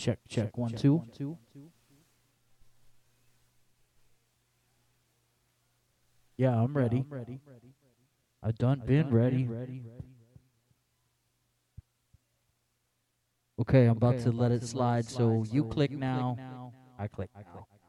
Check, check, one, two. Yeah, I'm ready. I'm ready. I've done been ready. Okay, I'm about to let it slide. So you click now. I click now. Yeah,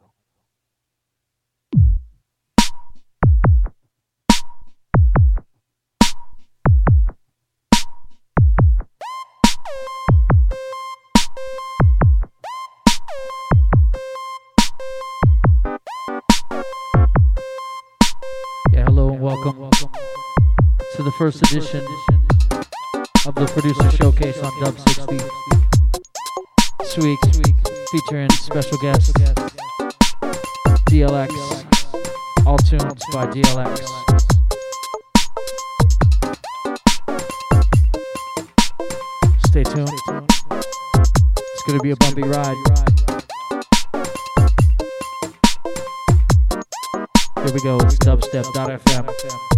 first edition of the Producer Showcase on Dub 60. This week, featuring special guest DLX, all tunes by DLX. Stay tuned. It's gonna be a bumpy ride. Here we go. It's dubstep.fm.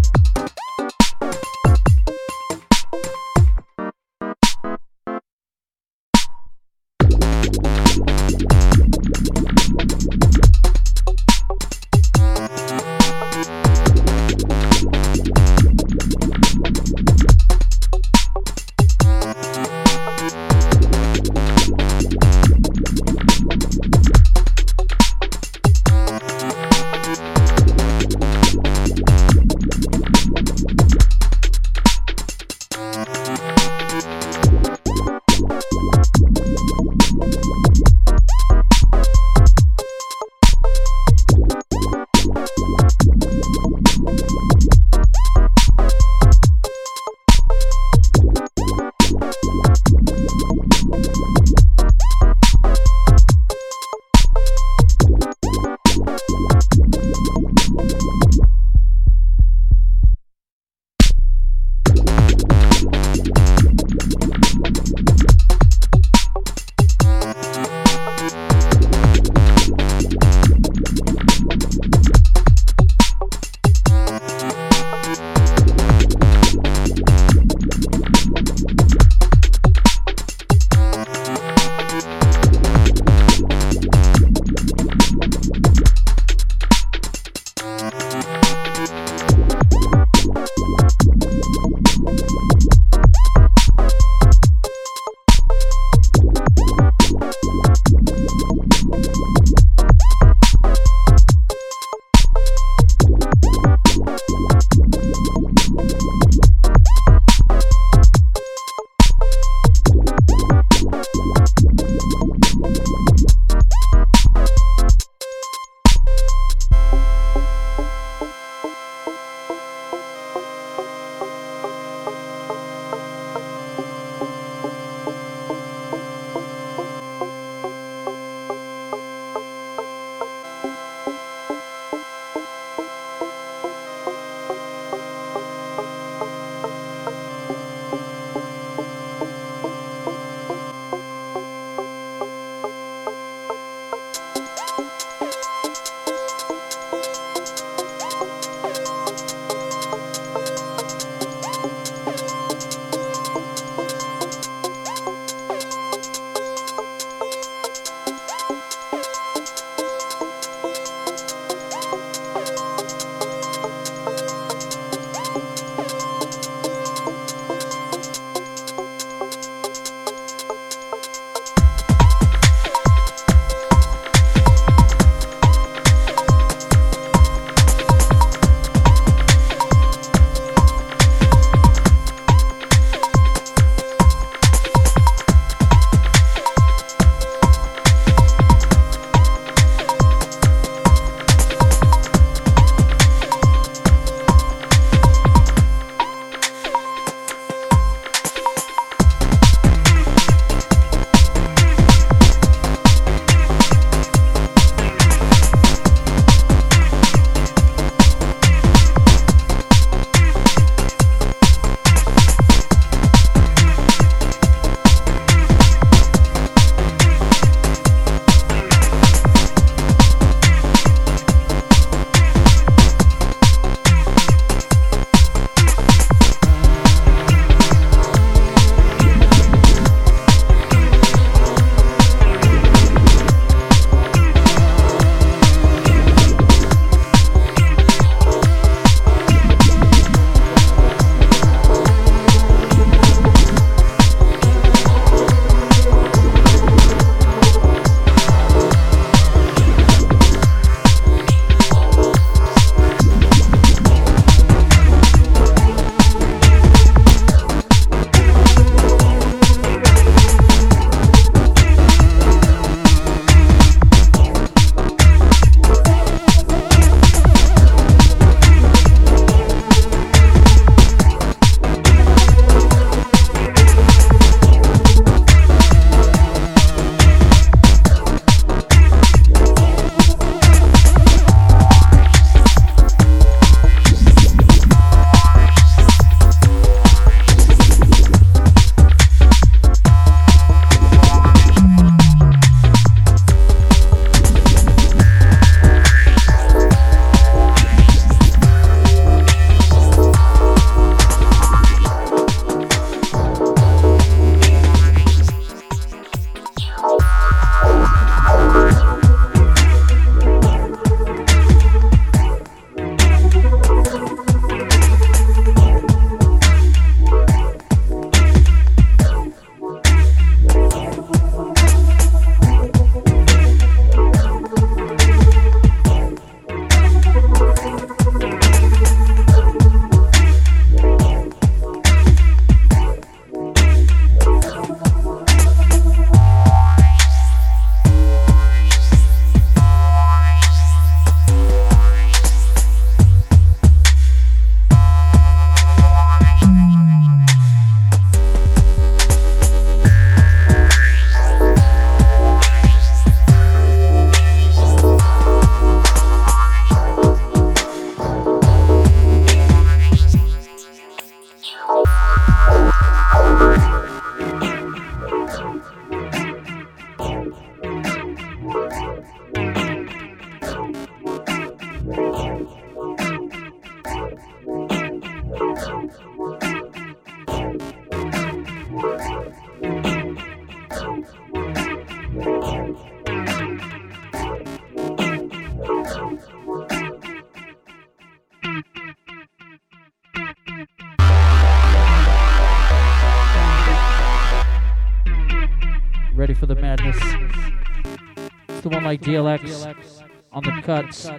DLX on the cuts.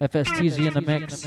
FSTZ in the mix.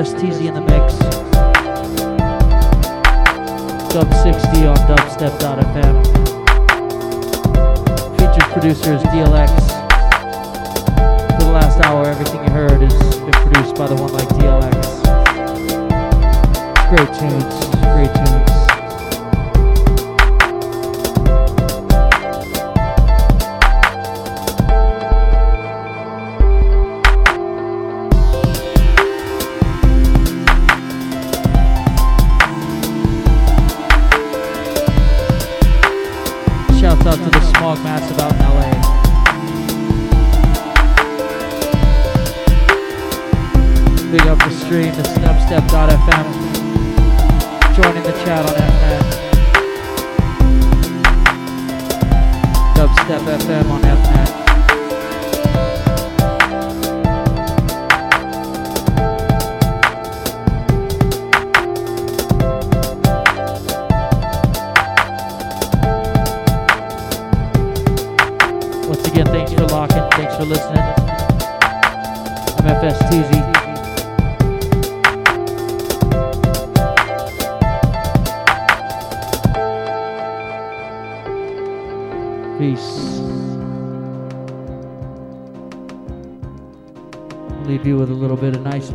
It's FSTZ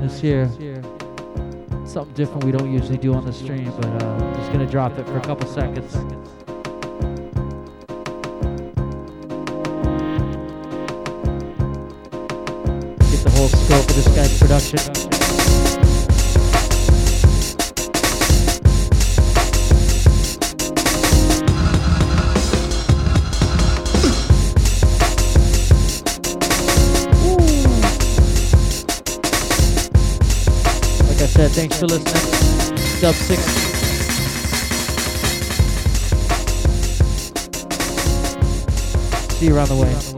niceness here. Something different we don't usually do on the stream, but uh, I'm just gonna drop it for a couple seconds. Get the whole scope of this guy's production. Thanks for listening. Dub 6. See you around the way.